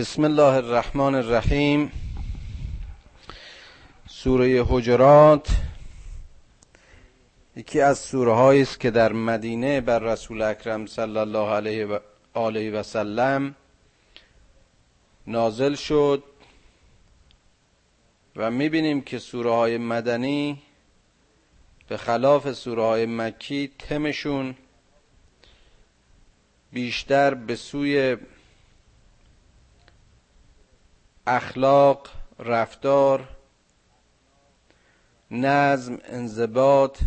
بسم الله الرحمن الرحیم. سوره حجرات یکی از سوره است که در مدینه بر رسول اکرم صلی الله علیه و آله و سلم نازل شد و می‌بینیم که سوره های مدنی به خلاف سوره های مکی تمشون بیشتر به سوی اخلاق رفتار نظم انضباط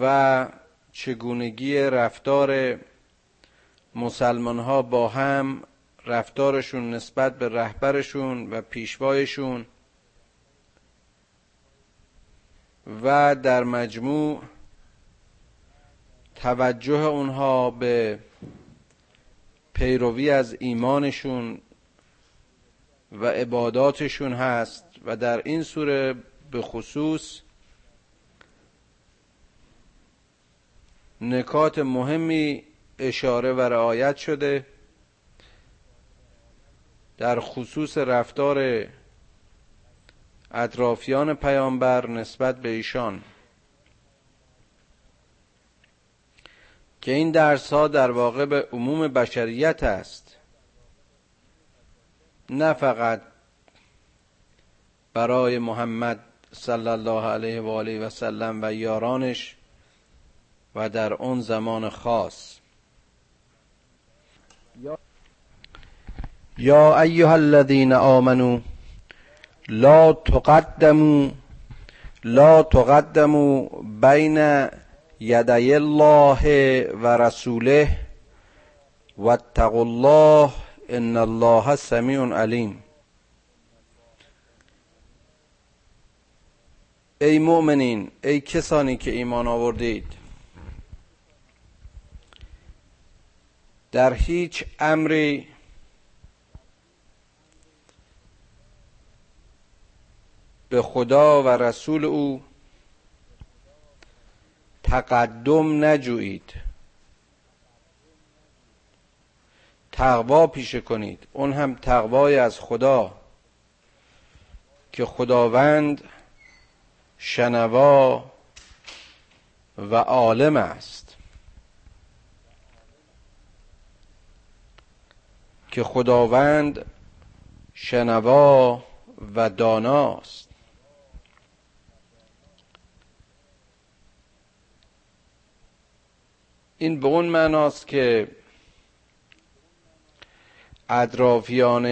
و چگونگی رفتار مسلمان ها با هم رفتارشون نسبت به رهبرشون و پیشوایشون و در مجموع توجه اونها به پیروی از ایمانشون و عباداتشون هست و در این سوره به خصوص نکات مهمی اشاره و رعایت شده در خصوص رفتار اطرافیان پیامبر نسبت به ایشان که این درس ها در واقع به عموم بشریت است. نه فقط برای محمد صلی الله علیه و آله و سلم و یارانش و در اون زمان خاص. یا ایها الذین آمنو لا تقدموا لا تقدموا بین یدی الله و رسوله واتقوا الله ان الله سمیع علیم ای مؤمنین ای کسانی که ایمان آوردید در هیچ امری به خدا و رسول او تقدم نجویید. تقوا پیشه کنید. اون هم تقوای از خدا که خداوند شنوا و عالم است. که خداوند شنوا و داناست این به اون معناست که اطرافیان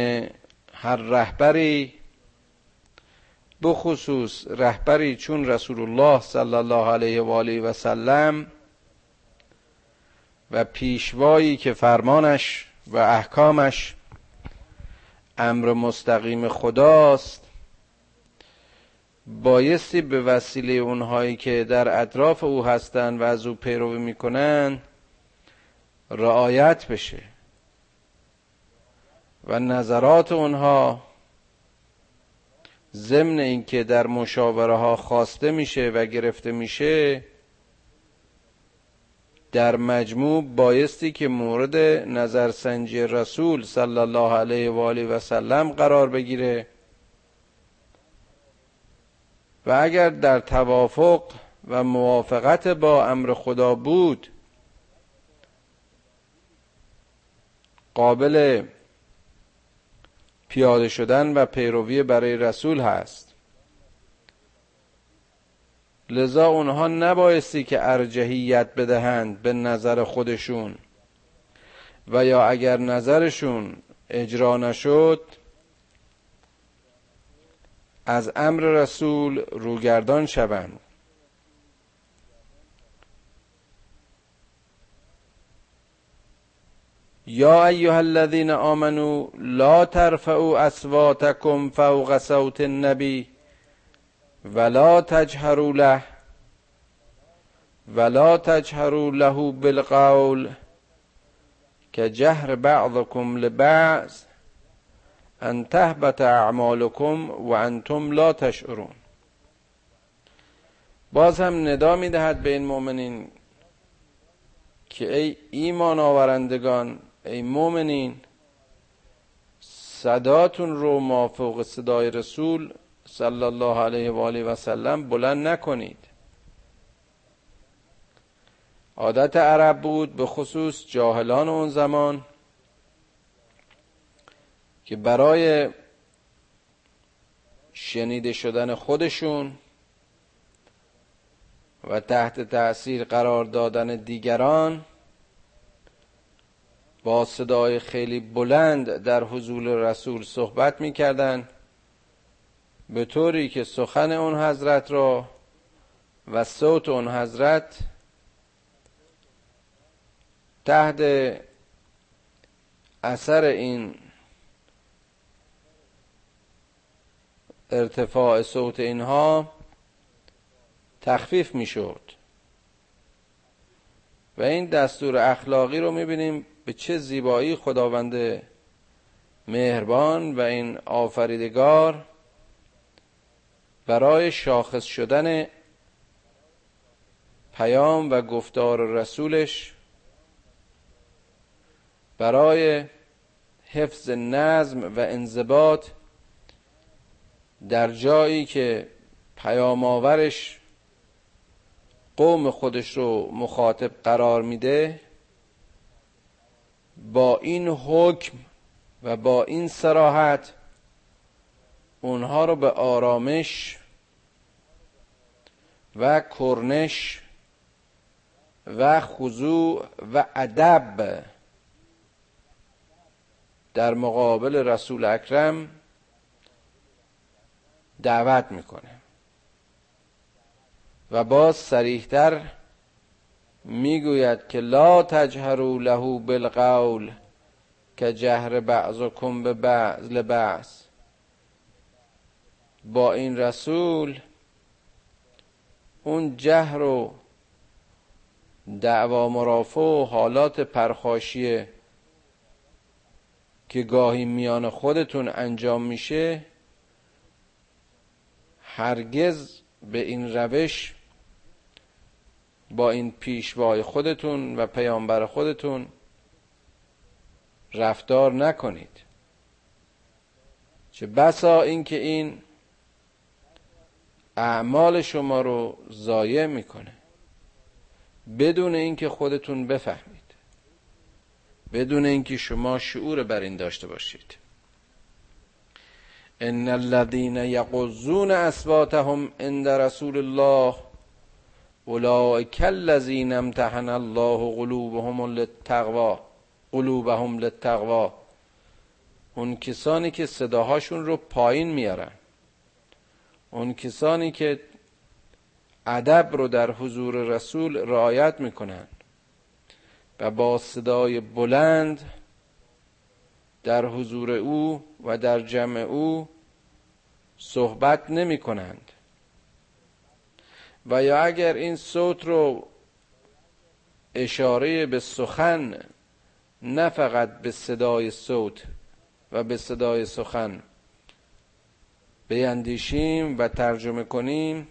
هر رهبری بخصوص رهبری چون رسول الله صلی الله علیه و آله و سلم و پیشوایی که فرمانش و احکامش امر مستقیم خداست بایستی به وسیله اونهایی که در اطراف او هستند و از او پیروی می‌کنن رعایت بشه. و نظرات اونها ضمن اینکه در مشاوره ها خواسته میشه و گرفته میشه در مجموع بایستی که مورد نظرسنجی رسول صلی الله علیه و آله و سلم قرار بگیره. و اگر در توافق و موافقت با امر خدا بود قابل پیاده شدن و پیروی برای رسول هست. لذا اونها نبایستی که ارجحیت بدهند به نظر خودشون. و یا اگر نظرشون اجرا نشد از امر رسول روگردان شوند. یا ایها الذین آمنو لا ترفعوا اصواتکم فوق صوت النبی ولا تجهروا له ولا تجهروا له بالقول كجهر بعضكم لبعض ان تهبط اعمالكم و انتم لا تشعرون. باز هم ندا می‌دهد به این مؤمنین که ای ایمان آورندگان ای مؤمنین صداتون رو مافوق صدای رسول صلی الله علیه و آله و سلم بلند نکنید. عادت عرب بود به خصوص جاهلان اون زمان که برای شنیده شدن خودشون و تحت تأثیر قرار دادن دیگران با صدای خیلی بلند در حضور رسول صحبت می‌کردند. به طوری که سخن اون حضرت را و صوت اون حضرت تحت اثر این ارتفاع صوت اینها تخفیف می‌شد. و این دستور اخلاقی رو می‌بینیم به چه زیبایی خداوند مهربان و این آفریدگار برای شاخص شدن پیام و گفتار رسولش برای حفظ نظم و انضباط در جایی که پیام آورش قوم خودش رو مخاطب قرار میده با این حکم و با این سراحت اونها رو به آرامش و کرنش و خضوع و ادب در مقابل رسول اکرم دعوت می‌کنه. و باز سریحتر می‌گوید که لا تجهروا له بالقول که جهر بعضکم به بعض لبعض با این رسول اون جهر و دعوا مرافع و حالات پرخاشیه که گاهی میان خودتون انجام میشه هرگز به این روش با این پیشوای خودتون و پیامبر خودتون رفتار نکنید. چه بسا اینکه این اعمال شما رو ضایع می‌کنه. بدون اینکه خودتون بفهمید. بدون اینکه شما شعور بر این داشته باشید. ان الذين يقضون اصواتهم عند رسول الله اولئک الذین امتحن الله قلوبهم للتقوا قلوبهم للتقوا اون کسانی که صداهاشون رو پایین میارن. اون کسانی که ادب رو در حضور رسول رعایت می‌کنن و با صدای بلند در حضور او و در جمع او صحبت نمی کنند و یا اگر این صوت رو اشاره به سخن نه فقط به صدای صوت و به صدای سخن بیندیشیم و ترجمه کنیم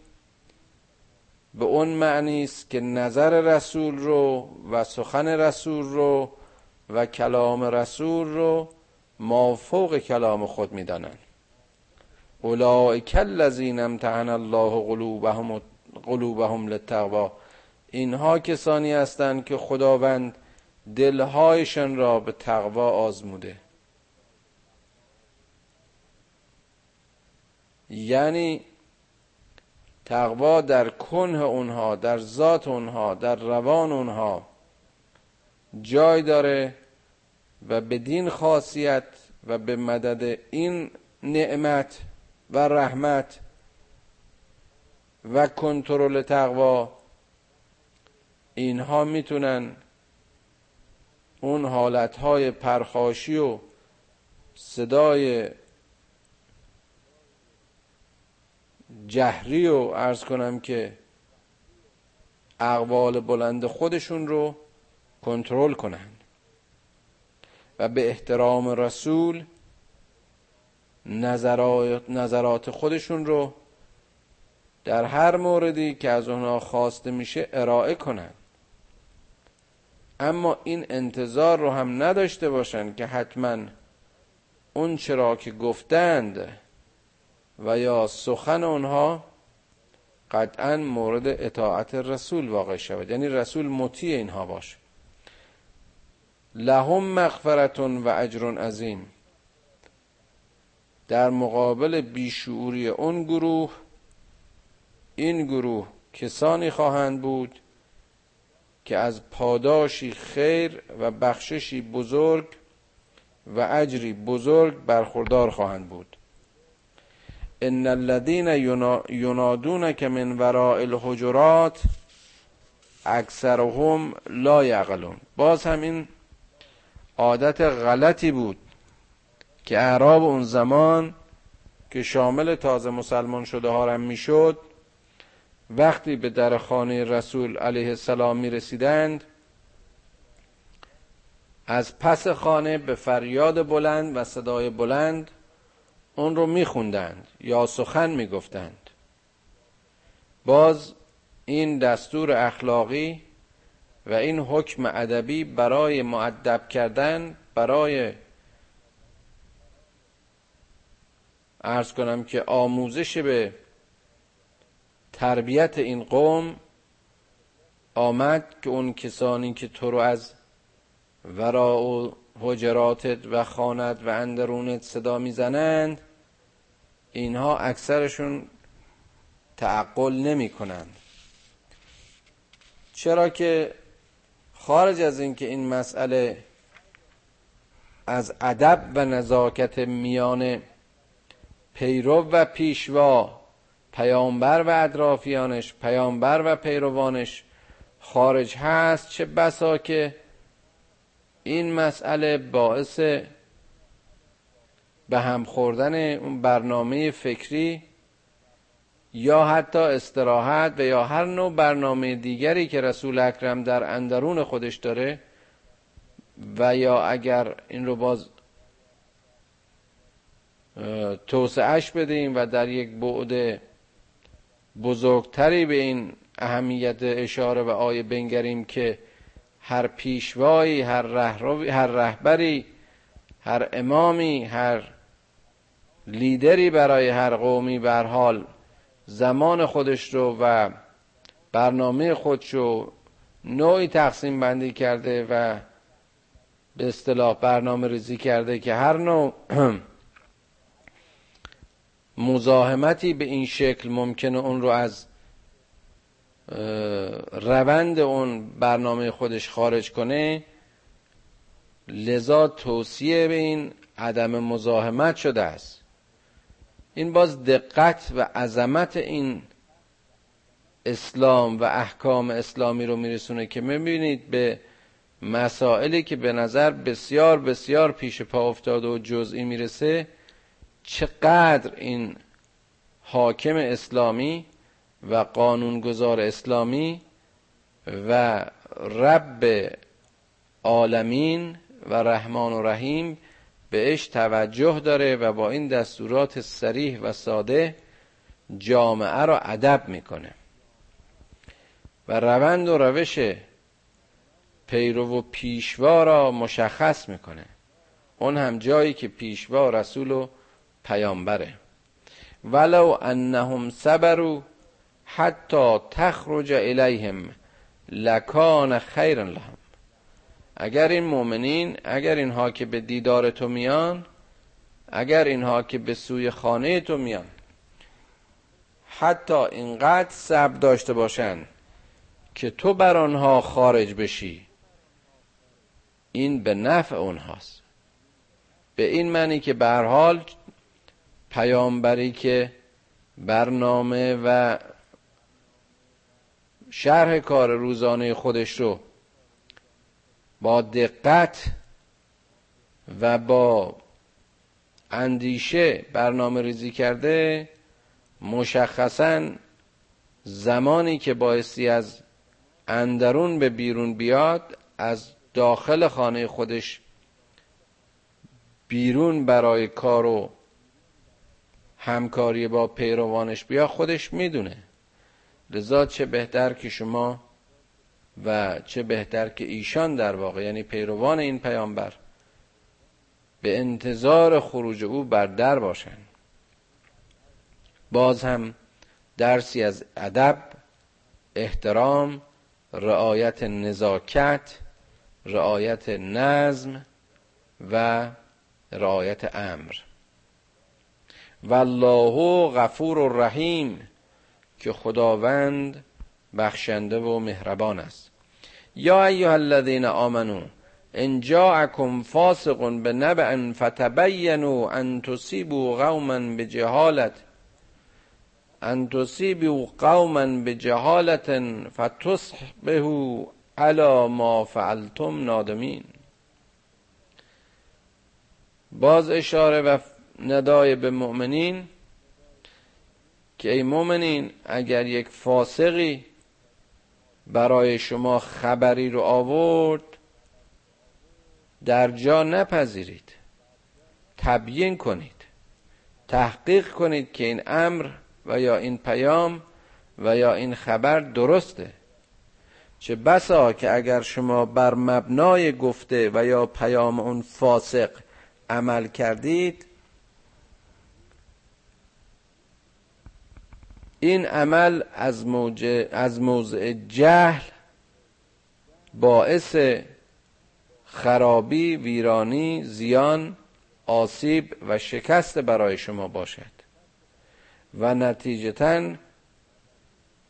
به اون معنی است که نظر رسول رو و سخن رسول رو و کلام رسول رو مافوق کلام خود می‌دانند. اولئک الذین امتحن الله قلوبهم قلوبهم للتقوا اینها کسانی هستند که خداوند دلهایشان را به تقوا آزموده. یعنی تقوا در کنه اونها در ذات اونها در روان اونها جای داره و بدین خاصیت و به مدد این نعمت و رحمت و کنترل تقوا اینها می‌تونن اون حالتهای پرخاشی و صدای جهری و ارز کنم که اقوال بلند خودشون رو کنترل کنند و به احترام رسول نظرات خودشون رو در هر موردی که از اونها خواسته میشه ارائه کنند اما این انتظار رو هم نداشته باشن که حتما اون چرا که گفتند و یا سخن اونها قطعا مورد اطاعت رسول واقع شود. یعنی رسول مطیع اینها باشه. لهم مغفرتون و اجر عظیم. در مقابل بیشعوری اون گروه این گروه کسانی خواهند بود که از پاداشی خیر و بخششی بزرگ و اجری بزرگ برخوردار خواهند بود. ان الذين ينادونك من وراء الحجرات اکثرهم لا یعقلون. باز هم این عادت غلطی بود که اعراب اون زمان که شامل تازه مسلمان شده ها هم می‌شد وقتی به در خانه رسول علیه السلام می رسیدند از پس خانه به فریاد بلند و صدای بلند اون رو میخوندند یا سخن می‌گفتند. باز این دستور اخلاقی و این حکم ادبی برای معدب کردن برای ارز کنم که آموزش به تربیت این قوم آمد که اون کسانی که تو رو از ورا و حجراتت و خانت و اندرونت صدا می‌زنند اینها اکثرشون تعقل نمی کنند چرا که خارج از اینکه این مسئله از ادب و نزاکت میان پیرو و پیشوا پیامبر و اطرافیانش پیامبر و پیروانش خارج هست. چه بسا که این مسئله باعث به هم خوردن اون برنامه فکری یا حتی استراحت و یا هر نوع برنامه دیگری که رسول اکرم در اندرون خودش داره و یا اگر این رو باز توسعهش بدیم و در یک بعد بزرگتری به این اهمیت اشاره و آیه بنگریم که هر پیشوایی هر, هر رهبری هر امامی هر لیدری برای هر قومی بر حال زمان خودش رو و برنامه خودش رو نوعی تقسیم بندی کرده و به اصطلاح برنامه ریزی کرده که هر نوع مزاحمتی به این شکل ممکنه اون رو از روند اون برنامه خودش خارج کنه. لذا توصیه به این عدم مزاحمت شده است. این باز دقت و عظمت این اسلام و احکام اسلامی رو میرسونه که می‌بینید به مسائلی که به نظر بسیار بسیار پیش پا افتاده و جزئی می‌رسه. چقدر این حاکم اسلامی و قانونگذار اسلامی و رب عالمین و رحمان و رحیم بهش توجه داره و با این دستورات سریح و ساده جامعه را ادب می‌کنه. و روند و روش پیرو و پیشوا را مشخص می‌کنه. اون هم جایی که پیشوا رسول و پیامبره. ولو انهم صبروا حتی تخرج الیهم لکان خیرا لهم. اگر این مؤمنین اگر اینها که به دیدار تو میان اگر اینها که به سوی خانه تو میان حتی اینقدر صبر داشته باشند که تو بر آنها خارج بشی این به نفع اونهاست. به این معنی که به حال پیامبری که برنامه و شرح کار روزانه خودش رو با دقت و با اندیشه برنامه ریزی کرده مشخصا زمانی که بایستی از اندرون به بیرون بیاد از داخل خانه خودش بیرون برای کار و همکاری با پیروانش بیا خودش می‌دونه. لذا چه بهتر که شما و چه بهتر که ایشان در واقع یعنی پیروان این پیامبر به انتظار خروج او بر در باشند باز هم درسی از ادب احترام رعایت نزاکت رعایت نظم و رعایت امر. والله غفور و رحیم که خداوند بخشنده و مهربان است. یا ایها الذین آمنو ان جاءکم فاسق بنبأ فتبینوا ان تصیبوا قوما بجهالت ان تصیبوا قوما بجهالت فتصبحوا على ما فعلتم نادمین. باز اشاره و ندای به مؤمنین که ای مؤمنین اگر یک فاسقی برای شما خبری رو آورد در جا نپذیرید. تبیین کنید. تحقیق کنید که این امر و یا این پیام و یا این خبر درسته. چه بسا که اگر شما بر مبنای گفته و یا پیام اون فاسق عمل کردید این عمل از, از موضع جهل باعث خرابی ویرانی زیان آسیب و شکست برای شما باشد. و نتیجتا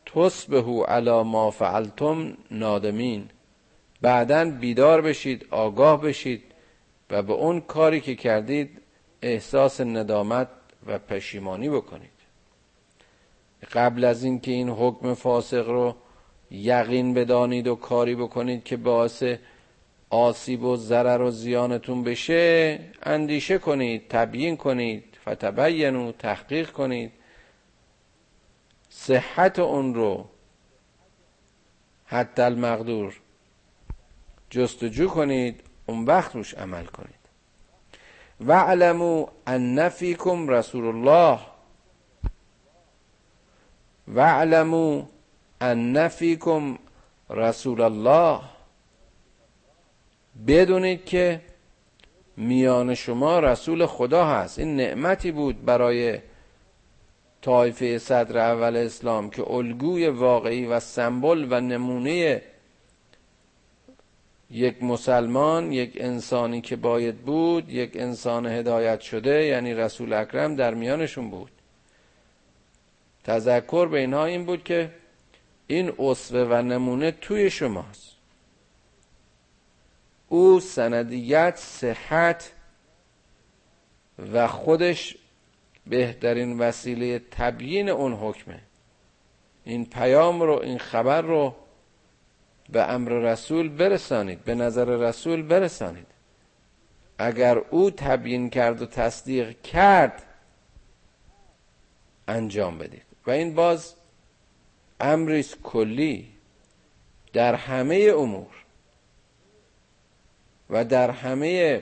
تصبحو علی ما فعلتم نادمین. بعدا بیدار بشید آگاه بشید و به اون کاری که کردید احساس ندامت و پشیمانی بکنید. قبل از اینکه این حکم فاسق رو یقین بدانید و کاری بکنید که باعث آسیب و ضرر و زیانتون بشه اندیشه کنید تبیین کنید فتبینو تحقیق کنید. صحت اون رو حتی المقدور جستجو کنید اون وقت روش عمل کنید. وعلمو ان فیکم رسول الله وعلمو ان فیکم رسول الله. بدونید که میان شما رسول خدا هست. این نعمتی بود برای طایفه صدر اول اسلام که الگوی واقعی و سمبل و نمونه یک مسلمان یک انسانی که باید بود یک انسان هدایت شده یعنی رسول اکرم در میانشون بود. تذکر به اینها این بود که این اصوه و نمونه توی شماست. او سندیت صحت و خودش بهترین وسیله تبیین اون حکمه. این پیام رو این خبر رو به امر رسول برسانید به نظر رسول برسانید. اگر او تبیین کرد و تصدیق کرد انجام بدید. و این باز امریست کلی در همه امور و در همه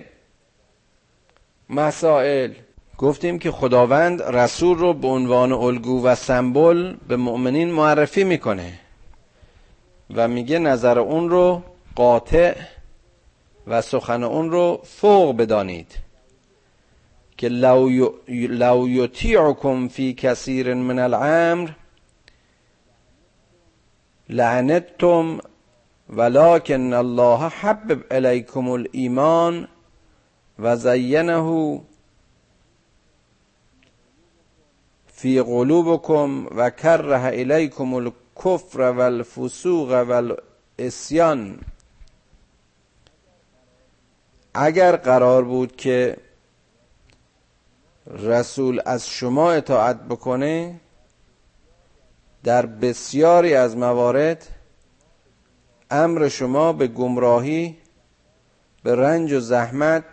مسائل. گفتیم که خداوند رسول رو به عنوان الگو و سمبل به مؤمنین معرفی می‌کنه و میگه نظر اون رو قاطع و سخن اون رو فوق بدانید. که لو یطیعکم فی کثیر من الامر لعنتم ولكن الله حبب الیکم الایمان و زینه فی قلوبکم و کره الیکم الکفر و الفسوق و الاسیان اگر قرار بود که رسول از شما اطاعت بکنه در بسیاری از موارد امر شما به گمراهی به رنج و زحمت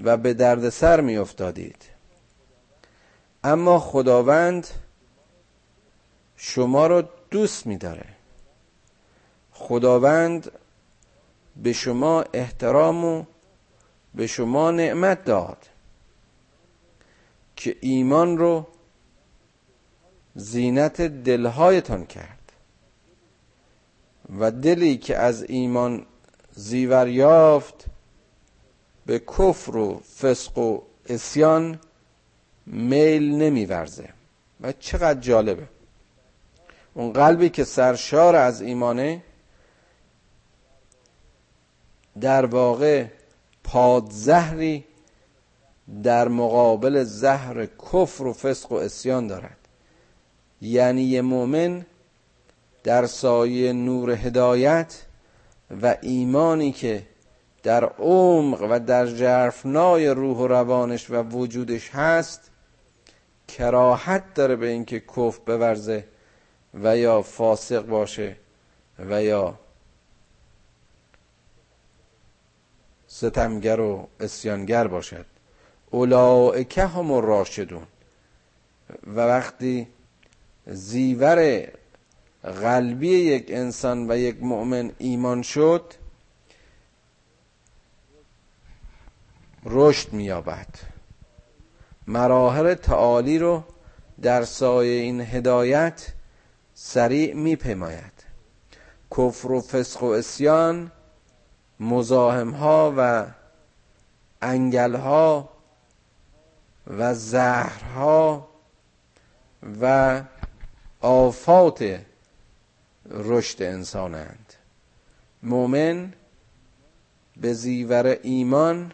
و به دردسر می افتادید اما خداوند شما رو دوست می داره خداوند به شما احترام و به شما نعمت داد. که ایمان رو زینت دلهایتان کرد. و دلی که از ایمان زیور یافت به کفر و فسق و اسیان میل نمیورزه. و چقدر جالبه. اون قلبی که سرشار از ایمانه در واقع پادزهری در مقابل زهر کفر و فسق و اسیان دارد. یعنی یه مؤمن در سایه نور هدایت و ایمانی که در عمق و در جرفنای روح و روانش و وجودش هست کراحت داره به اینکه کف بورزه و یا فاسق باشه و یا ستمگر و اسیانگر باشد. اولائکه هم راشدون و وقتی زیور قلبی یک انسان و یک مؤمن ایمان شد رشد مییابد. مراحل تعالی رو در سایه این هدایت سریع میپیماید. کفر و فسق و اسیان مزاحم ها و انگل ها و زهرها و آفات رشد انسانند. مؤمن به زیور ایمان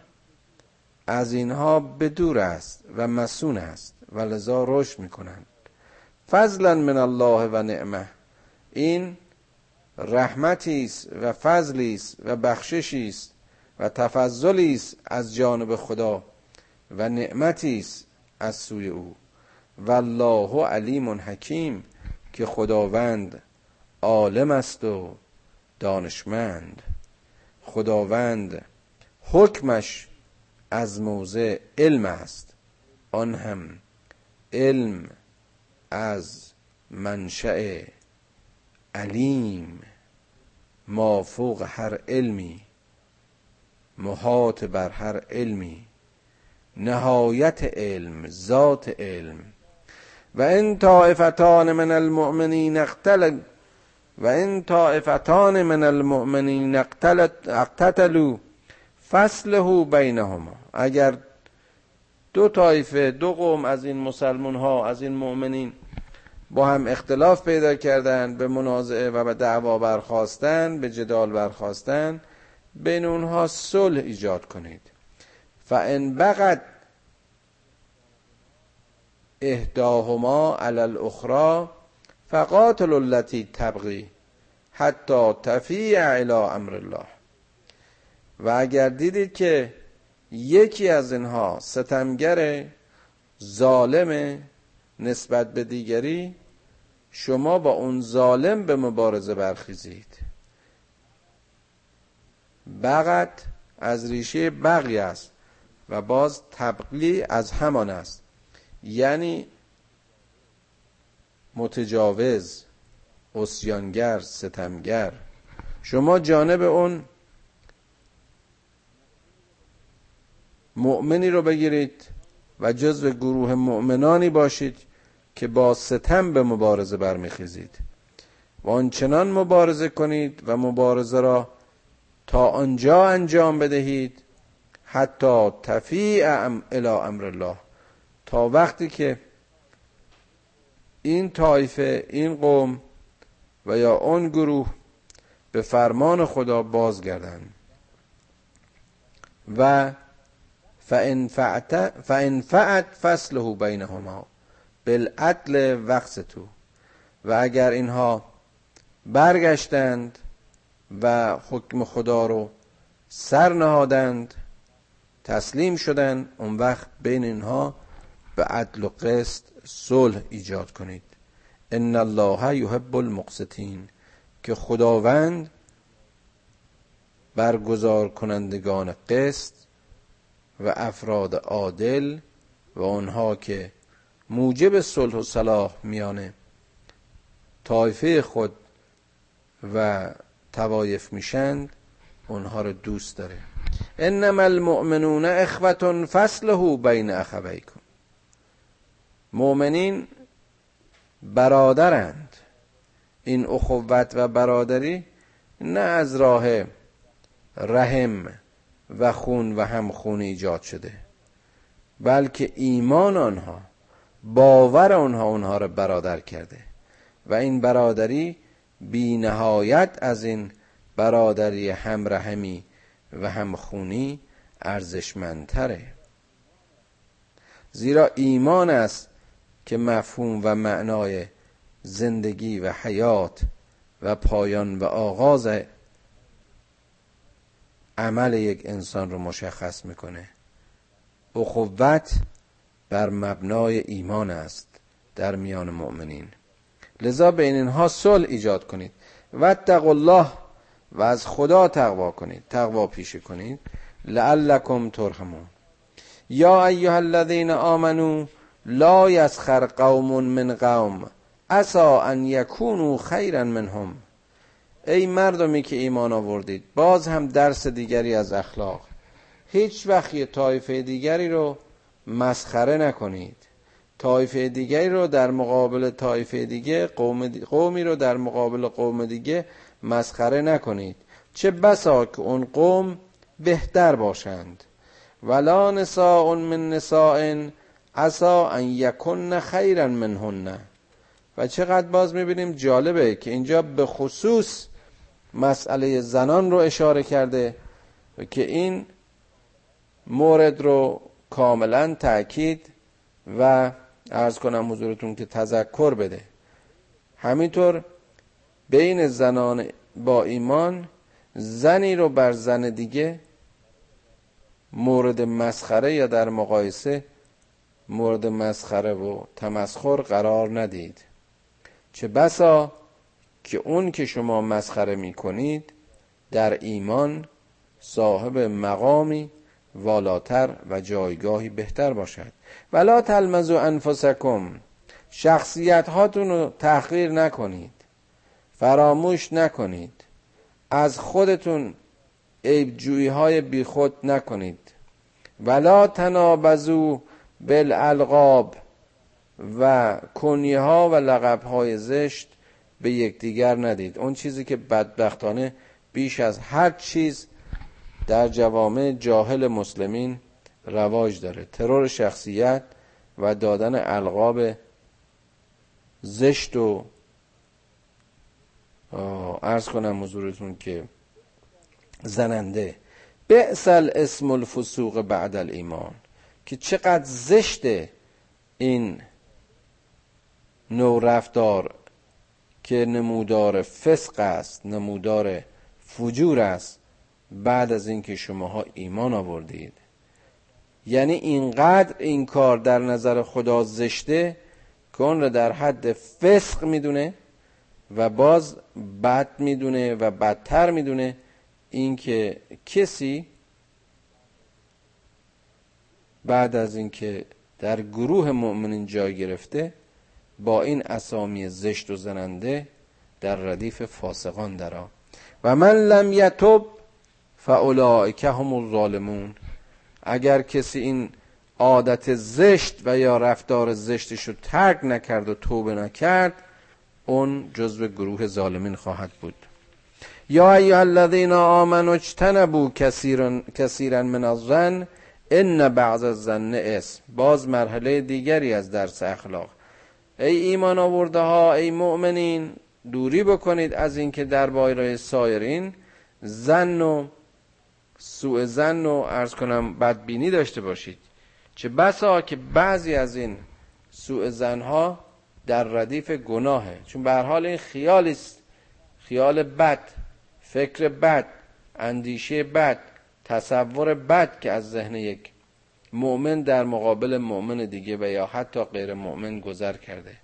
از اینها به دور است و مسون است و لذا رشد می‌کنند. فضلا من الله و نعمه. این رحمتی است و فضلی است و بخششی است و تفضلی است از جانب خدا. و نعمتی است از سوی او. والله علیم حکیم که خداوند عالم است و دانشمند. خداوند حکمش از موضع علم است. آن هم علم از منشأ علیم. ما فوق هر علمی محاط بر هر علمی. نهایت علم ذات علم. و این طائفتان من المؤمنین اقتل و این طائفتان من المؤمنین اقتتلوا فصله بینهما. اگر دو طایفه دو قوم از این مسلمون ها از این مؤمنین با هم اختلاف پیدا کردن به منازعه و به دعوا برخواستن به جدال برخواستن بین اونها صلح ایجاد کنید. فان بغت اهداهما علی الاخرى فقاتل التي تبغي حتی تفیع الى امر الله. و اگر دیدید که یکی از اینها ستمگر ظالم نسبت به دیگری شما با اون ظالم به مبارزه برخیزید. بغت از ریشه بغی است. و باز تبقی از همان است. یعنی متجاوز اسیانگر ستمگر. شما جانب اون مؤمنی رو بگیرید و جزو گروه مؤمنانی باشید که با ستم به مبارزه برمیخیزید. و آنچنان مبارزه کنید و مبارزه را تا آنجا انجام بدهید حتی تفیع ام الى امر الله. تا وقتی که این طایفه این قوم و یا اون گروه به فرمان خدا بازگردند. و فان فعت فصله بینهما بالعدل تو. و اگر اینها برگشتند و حکم خدا رو سر نهادند تسلیم شدند اون وقت بین اینها به عدل و قسط صلح ایجاد کنید. ان الله یحب المقسطین که خداوند برگزار کنندگان قسط و افراد عادل و آنها که موجب صلح و صلاح میانه طایفه خود و توایف میشند اونها رو دوست داره. انما المؤمنون اخوة فصله بین اخویکم. مؤمنین برادرند. این اخوت و برادری نه از راه رحم و خون و همخون ایجاد شده بلکه ایمان آنها باور آنها اونها را برادر کرده. و این برادری بی نهایت از این برادری همرحمی و همخونی ارزشمندتره. زیرا ایمان است که مفهوم و معنای زندگی و حیات و پایان و آغاز عمل یک انسان رو مشخص می‌کنه. اخوت بر مبنای ایمان است در میان مؤمنین. لذا بین اینها صلح ایجاد کنید. و الله و از خدا تقوا کنید تقوا پیشه کنید. لعلکم ترحمون. یا ایها الذین آمنو لا یسخر قوم من قوم عسا ان یکونوا خیرا منهم. ای مردمی که ایمان آوردید باز هم درس دیگری از اخلاق. هیچ وقت یه طایفه دیگری رو مسخره نکنید. طایفه دیگری رو در مقابل طایفه دیگه قوم قومی رو در مقابل قوم دیگه مسخره نکنید. چه بسا که اون قوم بهتر باشند. ولا نساء من نساء عسا ان یکن خیرا منهن. و چقدر باز می‌بینیم جالبه که اینجا به خصوص مسئله زنان رو اشاره کرده که این مورد رو کاملا تاکید و ارز کنم حضورتون که تذکر بده. همینطور بین زنان با ایمان زنی رو بر زن دیگه مورد مسخره یا در مقایسه مورد مسخره و تمسخر قرار ندید. چه بسا که اون که شما مسخره می کنید در ایمان صاحب مقامی والاتر و جایگاهی بهتر باشد. ولا تلمزو انفسکم شخصیت هاتون رو تحقیر نکنید. فراموش نکنید. از خودتون عیب های بیخود نکنید. ولا تنابزو بالالقاب و کنیه ها و لقب های زشت به یکدیگر ندید. اون چیزی که بدبختانه بیش از هر چیز در جوامع جاهل مسلمین رواج داره. ترور شخصیت و دادن القاب زشت و ارز کنم حضورتون که زننده. بعسل اسم الفسوق بعد الایمان که چقدر زشته این نوع رفتار که نمودار فسق است نمودار فجور است بعد از اینکه شماها ایمان آوردید. یعنی اینقدر این کار در نظر خدا زشته که اون را در حد فسق می‌دونه و باز بد می‌دونه و بدتر می‌دونه اینکه کسی بعد از اینکه در گروه مؤمنین جای گرفته با این اسامی زشت و زننده در ردیف فاسقان درا و من لم یتب فاولائک هم الظالمون. اگر کسی این عادت زشت و یا رفتار زشتش رو ترک نکرد و توبه نکرد اون جزو گروه ظالمین خواهد بود. یا ایها الذین آمنوا اجتنبوا کثیرا من الظن ان بعض الظن اسم باز مرحله دیگری از درس اخلاق. ای ایمان آورده ها ای مؤمنین دوری بکنید از اینکه در بایرای سایرین زن و سوء زن و ارز کنم بدبینی داشته باشید. چه بسا که بعضی از این سوء زنها در ردیف گناهه. چون به حال این خیالی است. خیال بد فکر بد اندیشه بد تصور بد که از ذهن یک مؤمن در مقابل مؤمن دیگه و یا حتی غیر مؤمن گذر کرده.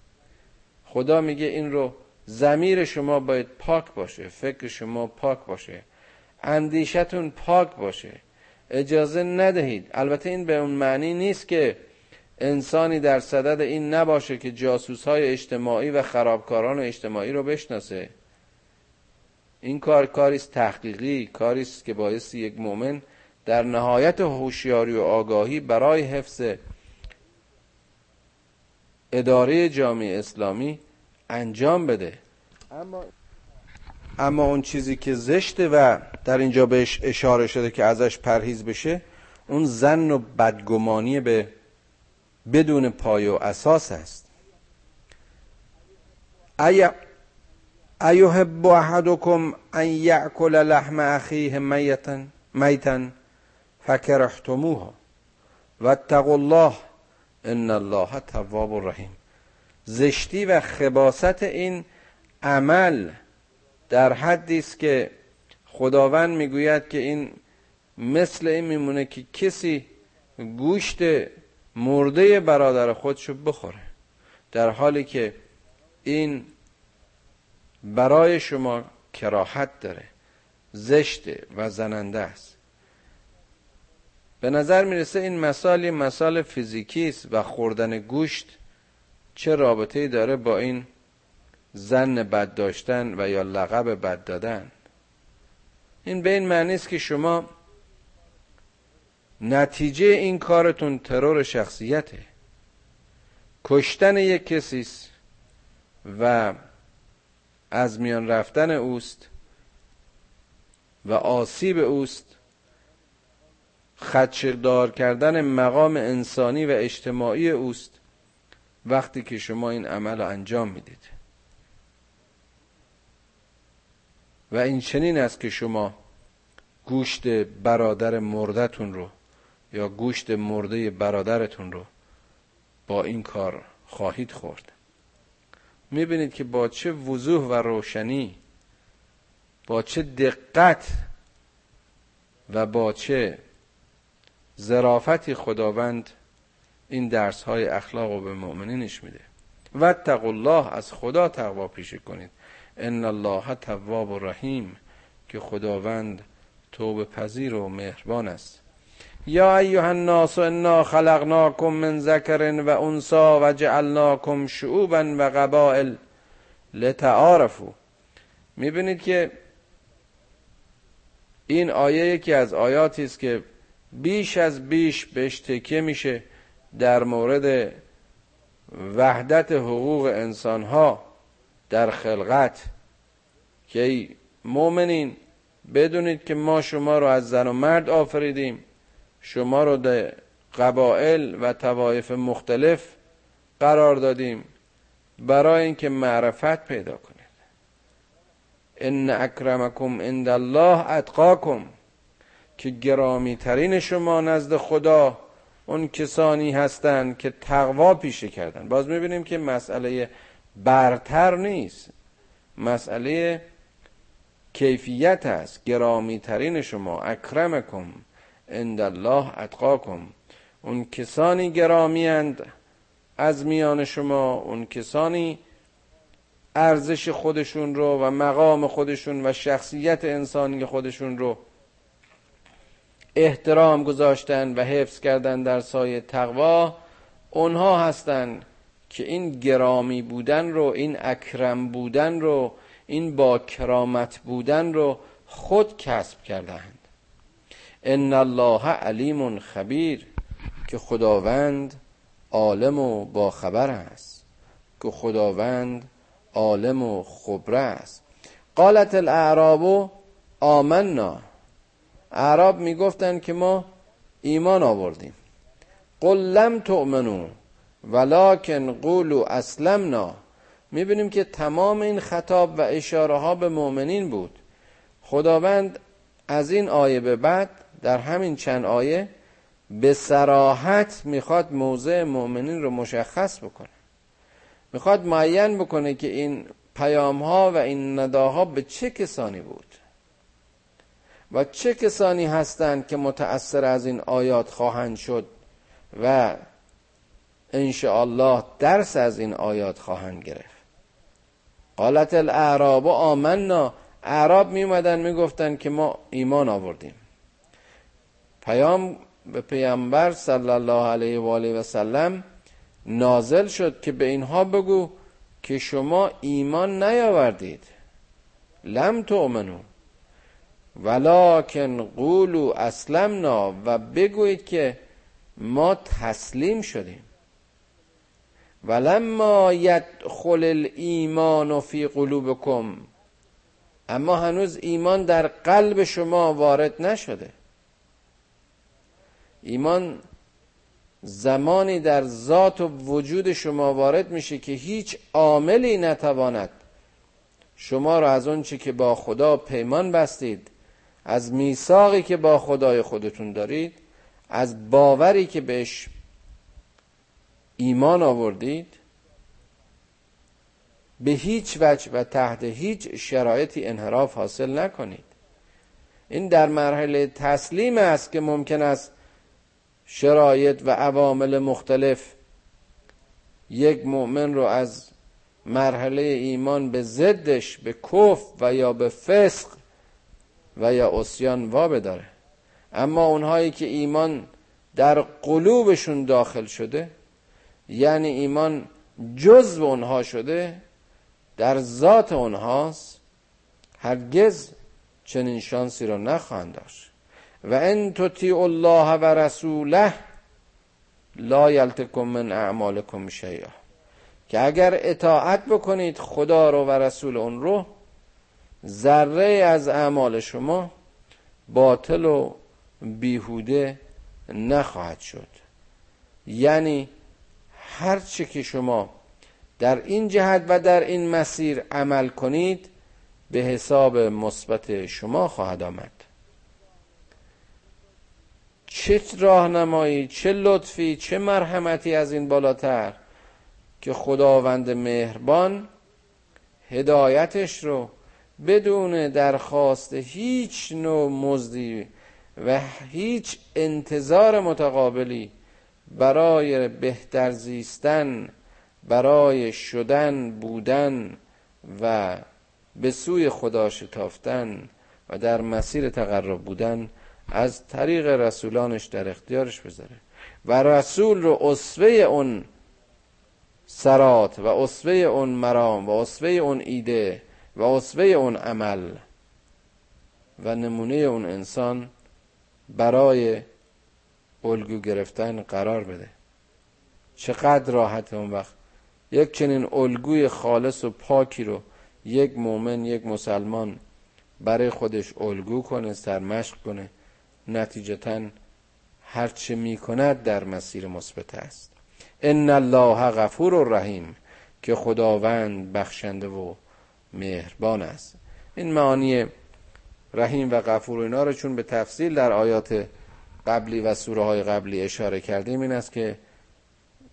خدا میگه این رو زمیر شما باید پاک باشه فکر شما پاک باشه اندیشتون پاک باشه. اجازه ندهید. البته این به اون معنی نیست که انسانی در صدد این نباشه که جاسوس های اجتماعی و خرابکاران اجتماعی رو بشناسه. این کار کاریست تحقیقی کاریست که باعث یک مؤمن در نهایت هوشیاری و آگاهی برای حفظ اداره جامعه اسلامی انجام بده. اما اما اون چیزی که زشته و در اینجا بهش اشاره شده که ازش پرهیز بشه اون زن و بدگمانی به بدون پای و اساس است. ایحب احدکم ان یأکل لحم اخیه میتا میتا فکرهتموها واتقوا الله ان الله تواب رحیم. زشتی و خباست این عمل در حدی است که خداوند می‌گوید که این مثل این میمونه که کسی گوشت مرده برادر خودشو بخوره. در حالی که این برای شما کراحت داره زشته و زننده است. به نظر می‌رسه این مثال مثال فیزیکی است و خوردن گوشت چه رابطه داره با این زن بد داشتن و یا لقب بد دادن. این به این معنی است که شما نتیجه این کارتون ترور شخصیته. کشتن یک کسی و از میان رفتن اوست و آسیب اوست. خدشدار کردن مقام انسانی و اجتماعی اوست. وقتی که شما این عمل رو انجام می‌دید. و این چنین است که شما گوشت برادر مردتون رو یا گوشت مرده برادرتون رو با این کار خواهید خورد. می‌بینید که با چه وضوح و روشنی با چه دقت و با چه ظرافتی خداوند این درس های اخلاق رو به مؤمنینش میده. و الله از خدا تقوا پیشه کنید. ان الله تواب و رحیم که خداوند توبه پذیر و مهربان است. یا ایها الناس انا خلقناکم من ذکر و انسا و جعلناکم شعوبا و قبائل. لتعارفو می‌بینید که این آیه یکی از آیاتی است که بیش از بیش بهش تکیه میشه در مورد وحدت حقوق انسان ها در خلقت. که مؤمنین بدونید که ما شما رو از زن و مرد آفریدیم. شما رو در قبائل و توایف مختلف قرار دادیم برای اینکه معرفت پیدا کنید. ان اکرمکم عند الله اتقاکم که گرامی ترین شما نزد خدا اون کسانی هستند که تقوا پیشه کردن. باز می‌بینیم که مسئله برتر نیست. مسئله کیفیت است. گرامی ترین شما اکرمکم. عند الله اتقاکم. اون کسانی گرامی از میان شما اون کسانی ارزش خودشون رو و مقام خودشون و شخصیت انسانی خودشون رو احترام گذاشتن و حفظ کردن در سایه تقوا اونها هستند که این گرامی بودن رو این اکرم بودن رو این با کرامت بودن رو خود کسب کردند ان الله علیم خبیر که خداوند عالم و باخبر است. که خداوند عالم و خبره است. قالت الاعراب آمنا. اعراب می‌گفتند که ما ایمان آوردیم. قل لم تؤمنو ولکن قولوا اسلمنا می‌بینیم که تمام این خطاب و اشاره ها به مؤمنین بود. خداوند از این آیه به بعد در همین چند آیه به سراحت می‌خواد موضع مؤمنین رو مشخص بکنه. می‌خواد معین بکنه که این پیام ها و این نداها به چه کسانی بود و چه کسانی هستند که متأثر از این آیات خواهند شد و الله درس از این آیات خواهند گرفت. قالت الاعراب آمنا. اعراب می اومدن می که ما ایمان آوردیم. پیام به پیامبر صلی الله علیه و آله و سلم نازل شد که به اینها بگو که شما ایمان نیاوردید. لم تؤمنو ولکن قولو اسلمنا و بگویید که ما تسلیم شدیم. ولما یدخل الایمان فی قلوبکم اما هنوز ایمان در قلب شما وارد نشده. ایمان زمانی در ذات و وجود شما وارد میشه که هیچ عاملی نتواند شما را از اون چی که با خدا پیمان بستید از میثاقی که با خدای خودتون دارید از باوری که بهش ایمان آوردید به هیچ وجه و تحت هیچ شرایطی انحراف حاصل نکنید. این در مرحله تسلیم است که ممکن است شرایط و عوامل مختلف یک مؤمن رو از مرحله ایمان به ضدش به کف و یا به فسق و یا اسیان وا بداره. اما اونهایی که ایمان در قلوبشون داخل شده یعنی ایمان جزو اونها شده در ذات اونهاست هرگز چنین شانسی را نخواهند داشت. و ان تطیع الله و رسوله لا یلتکم من اعمالکم شیئا. که اگر اطاعت بکنید خدا رو و رسول اون رو ذره از اعمال شما باطل و بیهوده نخواهد شد. یعنی هر چه که شما در این جهت و در این مسیر عمل کنید به حساب مثبت شما خواهد آمد. چه راهنمایی چه لطفی چه مرحمتی از این بالاتر که خداوند مهربان هدایتش رو بدون درخواست هیچ نوع مزدی و هیچ انتظار متقابلی برای بهتر زیستن برای شدن بودن و به سوی خدا شتافتن و در مسیر تقرب بودن از طریق رسولانش در اختیارش بذاره. و رسول رو اصوه اون سرات و اصوه اون مرام و اصوه اون ایده و اصوه اون عمل و نمونه اون انسان برای الگو گرفتن قرار بده. چقدر راحت اون وقت. یک چنین الگوی خالص و پاکی رو یک مؤمن یک مسلمان برای خودش الگو کنه سرمشق کنه. نتیجتا هرچه می کند در مسیر مثبت است. ان الله غفور و رحیم که خداوند بخشنده و مهربان است. این معانی رحیم و غفور اینا رو چون به تفصیل در آیات قبلی و سوره های قبلی اشاره کردیم این است که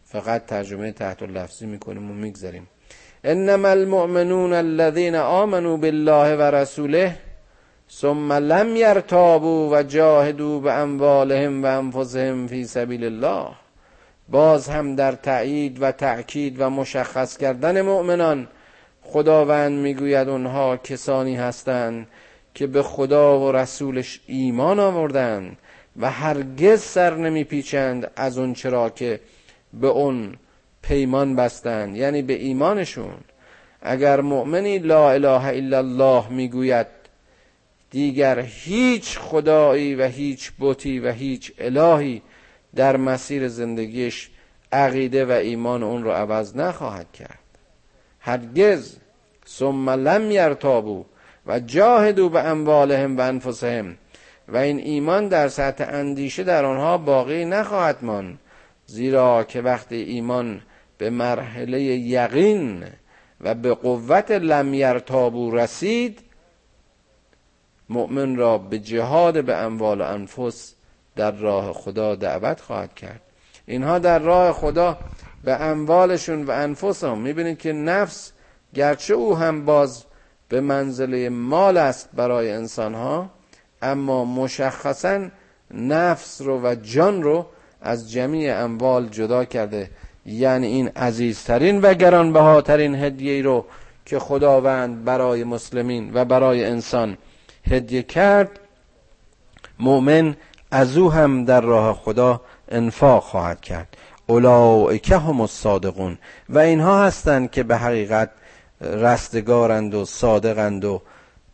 فقط ترجمه تحت لفظی می‌کنیم و می‌گذاریم. انما المؤمنون الذين آمنوا بالله و ثم لم يرتابوا و جاهدوا به اموالهم و انفسهم فی سبیل الله. باز هم در تأیید و تأکید و مشخص کردن مؤمنان خداوند می‌گوید اونها کسانی هستند که به خدا و رسولش ایمان آوردند و هرگز سر نمیپیچند از اون چرا که به اون پیمان بستند یعنی به ایمانشون. اگر مؤمنی لا اله الا الله می‌گوید دیگر هیچ خدایی و هیچ بوتی و هیچ الهی در مسیر زندگیش عقیده و ایمان اون رو عوض نخواهد کرد. هرگز ثم لم یرتابو و جاهدو به اموالهم و انفسهم و این ایمان در سطح اندیشه در آنها باقی نخواهد ماند زیرا که وقتی ایمان به مرحله یقین و به قوت لم یرتابو رسید مؤمن را به جهاد به اموال و انفس در راه خدا دعوت خواهد کرد. اینها در راه خدا به اموالشون و انفسهم. می‌بینید که نفس گرچه او هم باز به منزله مال است برای انسانها اما مشخصا نفس رو و جان رو از جمیع اموال جدا کرده. یعنی این عزیزترین و گرانبهاترین هدیه رو که خداوند برای مسلمین و برای انسان هدیه کرد مؤمن از او هم در راه خدا انفاق خواهد کرد. اولئک هم الصادقون. و اینها هستند که به حقیقت رستگارند و صادقند و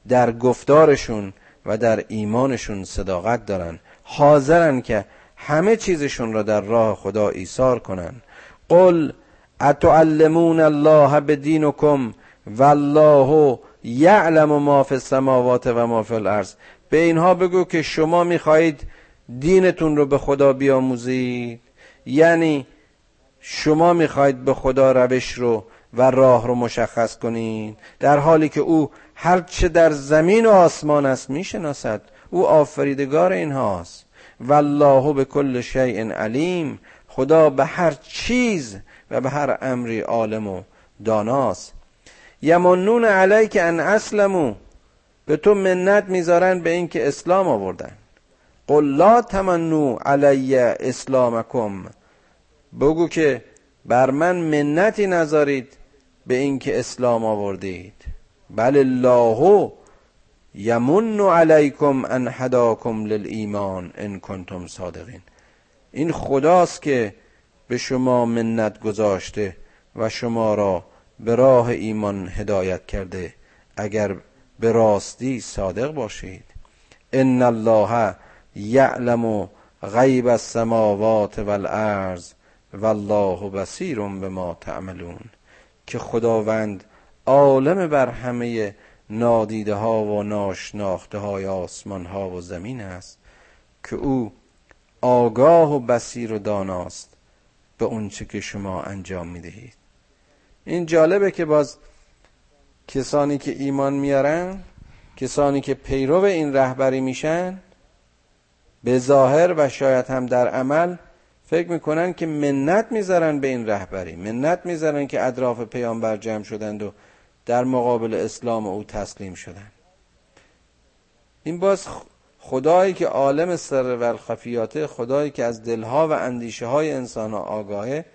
در گفتارشون و در ایمانشون صداقت دارن حاضرن که همه چیزشون را در راه خدا ایثار کنن قل اتعلمون الله بدینکم والله یعلم ما فی السماوات و ما فی الارض. به اینها بگو که شما می‌خواهید دینتون رو به خدا بیاموزید. یعنی شما می‌خواهید به خدا روش رو و راه رو مشخص کنید. در حالی که او هر چه در زمین و آسمان است می‌شناسد. او آفریدگار اینهاست. والله به کل شیء علیم. خدا به هر چیز و به هر امری عالم و داناست. یمنون علیک ان اسلمو به تو منت می‌ذارن به اینکه اسلام آوردن. قل لا تمنو علی اسلامکم. بگو که بر من منتی نذارید به اینکه اسلام آوردید. بل الله یمن علیکم ان هداکم للایمان ان کنتم صادقین. این خداست که به شما منت گذاشته و شما را به راه ایمان هدایت کرده. اگر به راستی صادق باشید. ان الله یعلم غیب السماوات والارض والله بصیر بما تعملون. که خداوند عالم بر همه نادیده ها و ناشناخته های آسمان ها و زمین است که او آگاه و بسیر و داناست به اونچه که شما انجام می‌دهید. این جالبه که باز کسانی که ایمان میارن کسانی که پیرو این رهبری میشن به ظاهر و شاید هم در عمل فکر می‌کنن که منت می‌ذارن به این رهبری. منت می‌ذارن که اطراف پیامبر جمع شدند و در مقابل اسلام او تسلیم شدن این باز خدایی که عالم سر و الخفیاته خدایی که از دلها و اندیشه های انسان ها آگاهه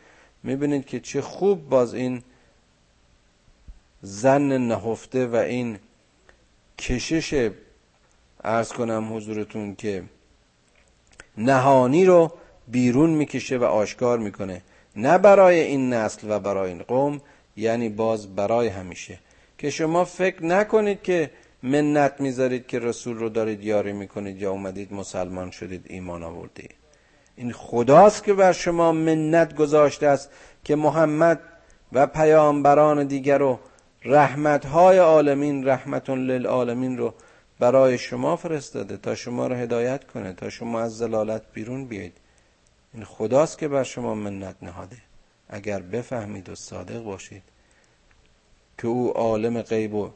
می‌بینید که چه خوب باز این زن نهفته و این کشش ارز کنم حضورتون که نهانی رو بیرون می‌کشه و آشکار می‌کنه. نه برای این نسل و برای این قوم یعنی باز برای همیشه. که شما فکر نکنید که منت می‌ذارید که رسول رو دارید یاری می‌کنید یا اومدید مسلمان شدید ایمان آوردید. این خداست که بر شما منت گذاشته است که محمد و پیامبران دیگر رو رحمتهای عالمین رحمتون للعالمین رو برای شما فرستاده تا شما رو هدایت کنه تا شما از زلالت بیرون بیاید این خداست که بر شما منت نهاده. اگر بفهمید و صادق باشید که او عالم غیب و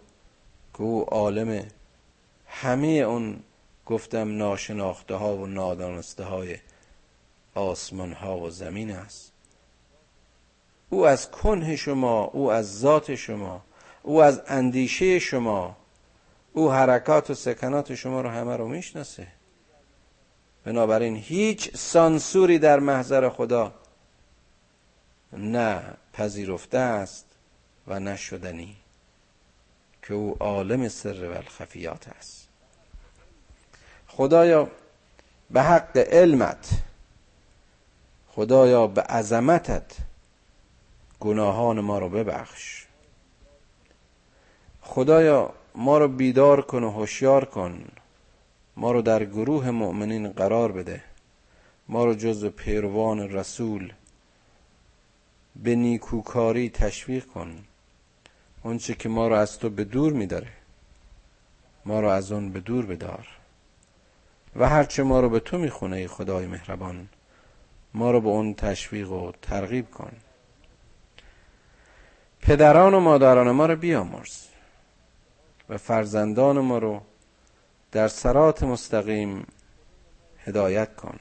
که او عالم همه اون گفتم ناشناخته ها و نادانسته های آسمان ها و زمین است. او از کنه شما او از ذات شما او از اندیشه شما او حرکات و سکنات شما رو همه رو می‌شناسه. بنابراین هیچ سانسوری در محضر خدا نه پذیرفته است و نشدنی که او عالم سر و الخفیات است. خدایا به حق علمت خدایا به عظمتت گناهان ما رو ببخش. خدایا ما رو بیدار کن و هوشیار کن. ما رو در گروه مؤمنین قرار بده. ما رو جز پیروان رسول به نیکوکاری تشویق کن. اونچه که ما رو از تو به دور میداره ما رو از اون به دور بدار. و هرچه ما رو به تو می‌خونه ای خدای مهربان ما رو به اون تشویق و ترغیب کن. پدران و مادران ما رو بیامرز. و فرزندان ما رو در سرات مستقیم هدایت کن.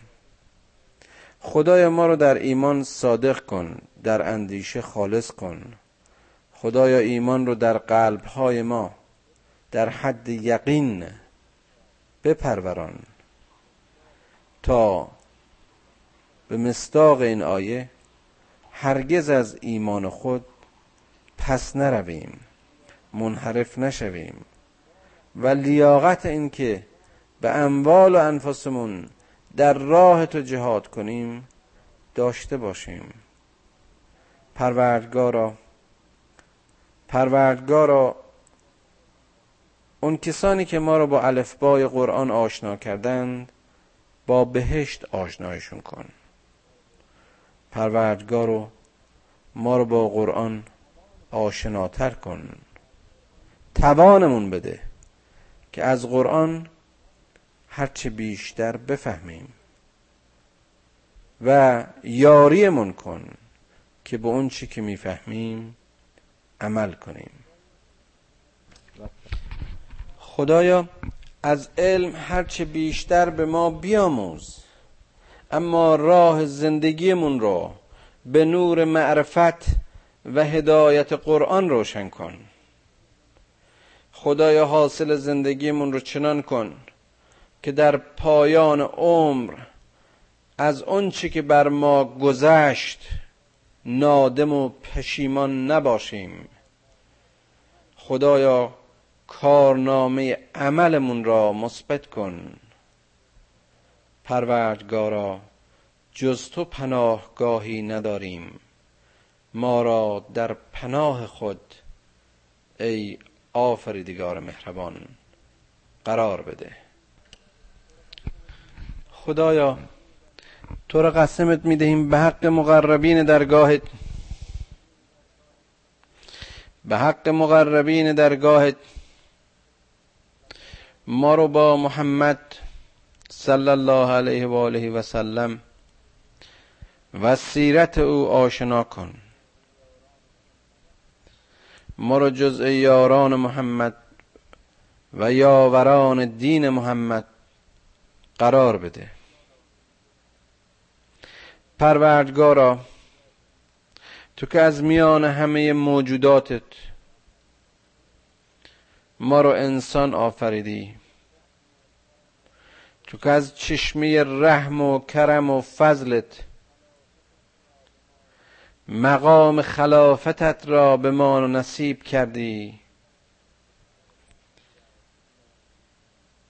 خدای ما رو در ایمان صادق کن در اندیشه خالص کن. خدایا ایمان رو در قلب های ما در حد یقین بپروران. تا به مستاق این آیه هرگز از ایمان خود پس نرویم. منحرف نشویم. و لیاقت این که به اموال و انفسمون در راه تو جهاد کنیم داشته باشیم. پروردگارا پروردگارا اون کسانی که ما رو با الفبای قرآن آشنا کردند با بهشت آشنایشون کن. پروردگارو ما رو با قرآن آشناتر کن. توانمون بده که از قرآن هرچه بیشتر بفهمیم و یاریمون کن که به اون چی که می‌فهمیم عمل کنیم. خدایا از علم هرچه بیشتر به ما بیاموز اما راه زندگیمون رو به نور معرفت و هدایت قرآن روشن کن. خدایا حاصل زندگیمون رو چنان کن که در پایان عمر از چی که بر ما گذشت نادم و پشیمان نباشیم. خدایا کارنامه عملمون را مثبت کن. پروردگارا جز تو پناهگاهی نداریم. ما را در پناه خود ای آفریدگار مهربان قرار بده. خدایا تو را قسمت می‌دهیم به حق مقربین درگاهت. به حق مقربین درگاهت. ما رو با محمد صلی الله علیه و آله و سلم و سیرت او آشنا کن. ما رو یاران محمد و یاوران دین محمد قرار بده. پروردگارا تو که از میان همه موجوداتت ما رو انسان آفریدی تو که از چشمه رحم و کرم و فضلت مقام خلافتت را به ما نصیب کردی.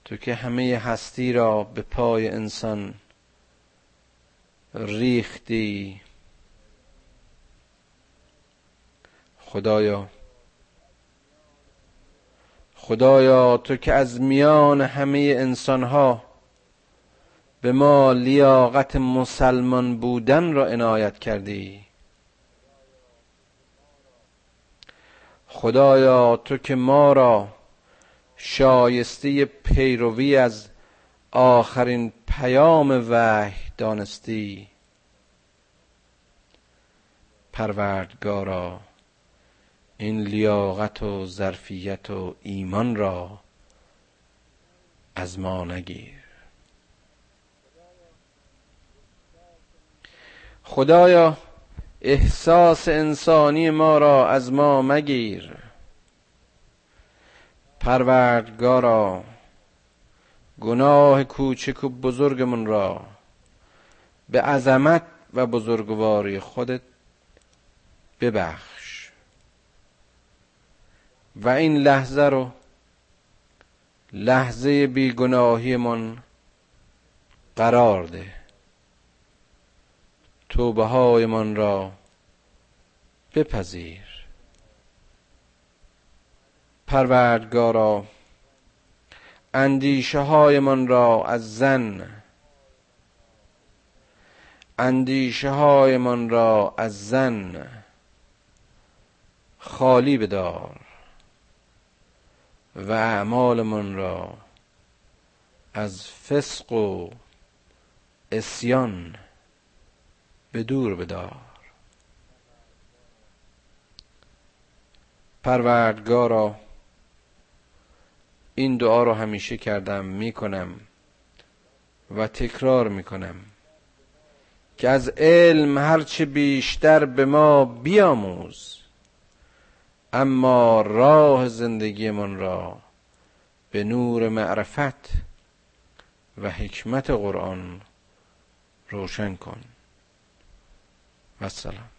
تو که همه هستی را به پای انسان ریختی. خدایا خدایا تو که از میان همه انسانها به ما لیاقت مسلمان بودن را عنایت کردی. خدایا تو که ما را شایسته پیروی از آخرین پیام وحی دانستی. پروردگارا این لیاقت و ظرفیت و ایمان را از ما نگیر. خدایا احساس انسانی ما را از ما مگیر. پروردگارا گناه کوچک و بزرگمون را به عظمت و بزرگواری خودت ببخش. و این لحظه رو لحظه بیگناهیمون قرار ده. توبه هایمان را بپذیر. پروردگارا اندیشه هایمان را از زن اندیشه هایمان را از زن خالی بدار و اعمالمان را از فسق و اسیان به دور بدار. پروردگارا این دعا رو همیشه کردم می‌کنم و تکرار می‌کنم که از علم هرچه بیشتر به ما بیاموز اما راه زندگیمان را به نور معرفت و حکمت قرآن روشن کن. مع السلامة.